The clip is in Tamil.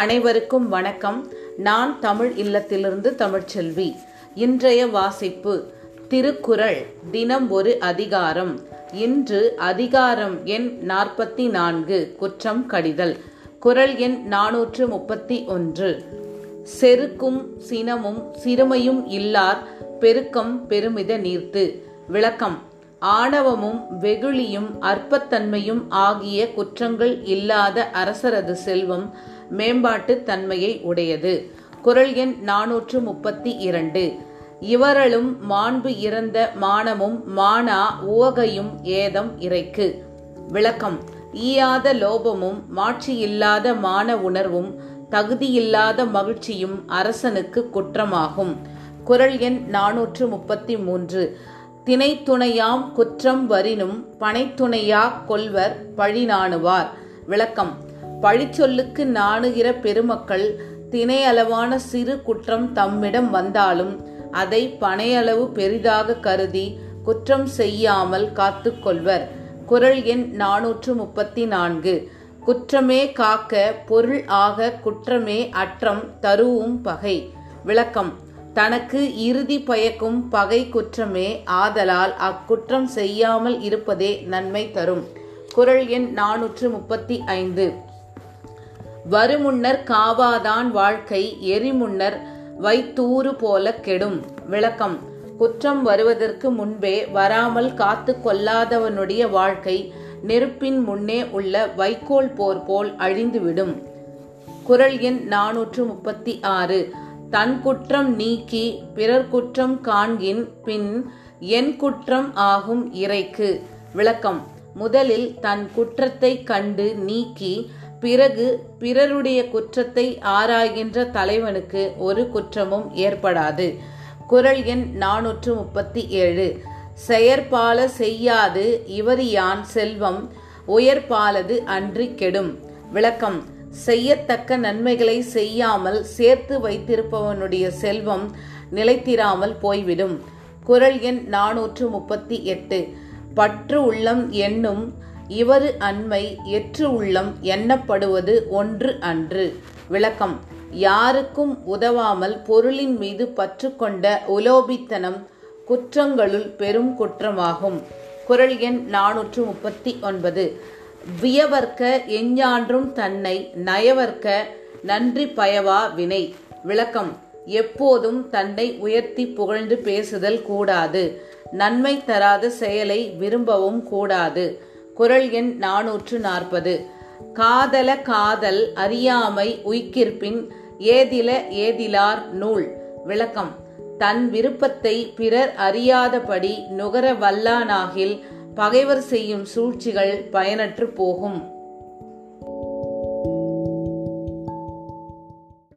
அனைவருக்கும் வணக்கம். நான் தமிழ் இல்லத்திலிருந்து தமிழ்ச்செல்வி. இன்றைய வாசிப்பு திருக்குறள் தினம் ஒரு அதிகாரம். இன்று அதிகாரம் எண் நாற்பத்தி நான்கு குற்றம் கடிதல். குறள் எண் நாநூற்று முப்பத்தி ஒன்று செருக்கும் சினமும் சிறுமையும் இல்லார் பெருக்கம் பெருமித நீர்த்து. விளக்கம் ஆணவமும் வெகுளியும் அற்பத்தன்மையும் ஆகிய குற்றங்கள் இல்லாத அரசரது செல்வம் மேம்பாட்டு தன்மையை உடையது. குரல் எண் நாநூற்று முப்பத்தி இரண்டு. இவரலும் மாண்பு இறந்த மானமும் மானா உவகையும் ஏதம் இறைக்கு. விளக்கம். ஈயாத லோபமும் மாட்சியில்லாத மான உணர்வும் தகுதியில்லாத மகிழ்ச்சியும் அரசனுக்கு குற்றமாகும். குரல் எண் நாநூற்று முப்பத்தி மூன்று. திணைத்துணையாம் குற்றம் வரினும் பனைத்துணையா கொல்வர் பழி நாணுவார் விளக்கம். பழிச்சொல்லுக்கு நாணுகிற பெருமக்கள் திணையளவான சிறு குற்றம் தம்மிடம் வந்தாலும் அதை பனையளவு பெரிதாக கருதி குற்றம் செய்யாமல் காத்து கொள்வர். குரல் எண் நாநூற்று முப்பத்தி நான்கு. குற்றமே காக்க பொருள் ஆக குற்றமே அற்றம் தருவும் பகை. விளக்கம். தனக்கு இறுதி பயக்கும் பகை குற்றமே ஆதலால் அக்குற்றம் செய்யாமல் இருப்பதே நன்மை தரும். குரல் எண் நானூற்று முப்பத்தி ஐந்து. வருமுன்னர் காவாதான் வாழ்க்கை எரிமுன்னர் வைத்தூறு போல கெடும். விளக்கம். குற்றம் வருவதற்கு முன்பே வராமல் காத்து கொள்ளாதவனுடைய வாழ்க்கை நெருப்பின் முன்னே உள்ள வைக்கோல் போர் போல் அழிந்துவிடும். குரல் எண் நானூற்று முப்பத்தி ஆறு. தன் குற்றம் நீக்கி பிறர் குற்றம் காண்கின் பின் என் குற்றம் ஆகும் இறைக்கு. விளக்கம். முதலில் தன் குற்றத்தை கண்டு நீக்கி பிறகு பிறருடைய குற்றத்தை ஆராய்கின்ற தலைவனுக்கு ஒரு குற்றமும் ஏற்படாது. குரல் எண் நாநூற்று முப்பத்தி ஏழு. செயற்பால செய்யாது இவரியான் செல்வம் உயர்பாலது அன்றி கெடும். விளக்கம். செய்யத்தக்க நன்மைகளை செய்யாமல் சேர்த்து வைத்திருப்பவனுடைய செல்வம் நிலைத்திராமல் போய்விடும். குரல் எண் நாநூற்று முப்பத்தி எட்டு. பற்று உள்ளம் என்னும் இவரு அண்மை எற்று உள்ளம் எண்ணப்படுவது ஒன்று அன்று. விளக்கம். யாருக்கும் உதவாமல் பொருளின் மீது பற்று கொண்ட உலோபித்தனம் குற்றங்களுள் பெரும் குற்றமாகும். குரல் எண் நாநூற்று முப்பத்தி ஒன்பது. வியவர்க்க எஞ்ஞான்றும் தன்னை நயவர்க்க நன்றி பயவா வினை. விளக்கம். எப்போதும் தன்னை உயர்த்தி புகழ்ந்து பேசுதல் கூடாது. நன்மை தராத செயலை விரும்பவும் கூடாது. குரல் எண் நாநூற்று நாற்பது. காதல காதல் அறியாமை உய்கிற்பின் ஏதில ஏதிலார் நூல். விளக்கம். தன் விருப்பத்தை பிறர் அறியாதபடி நுகர வல்லானாகில் பகைவர் செய்யும் சூழ்ச்சிகள் பயனற்று போகும்.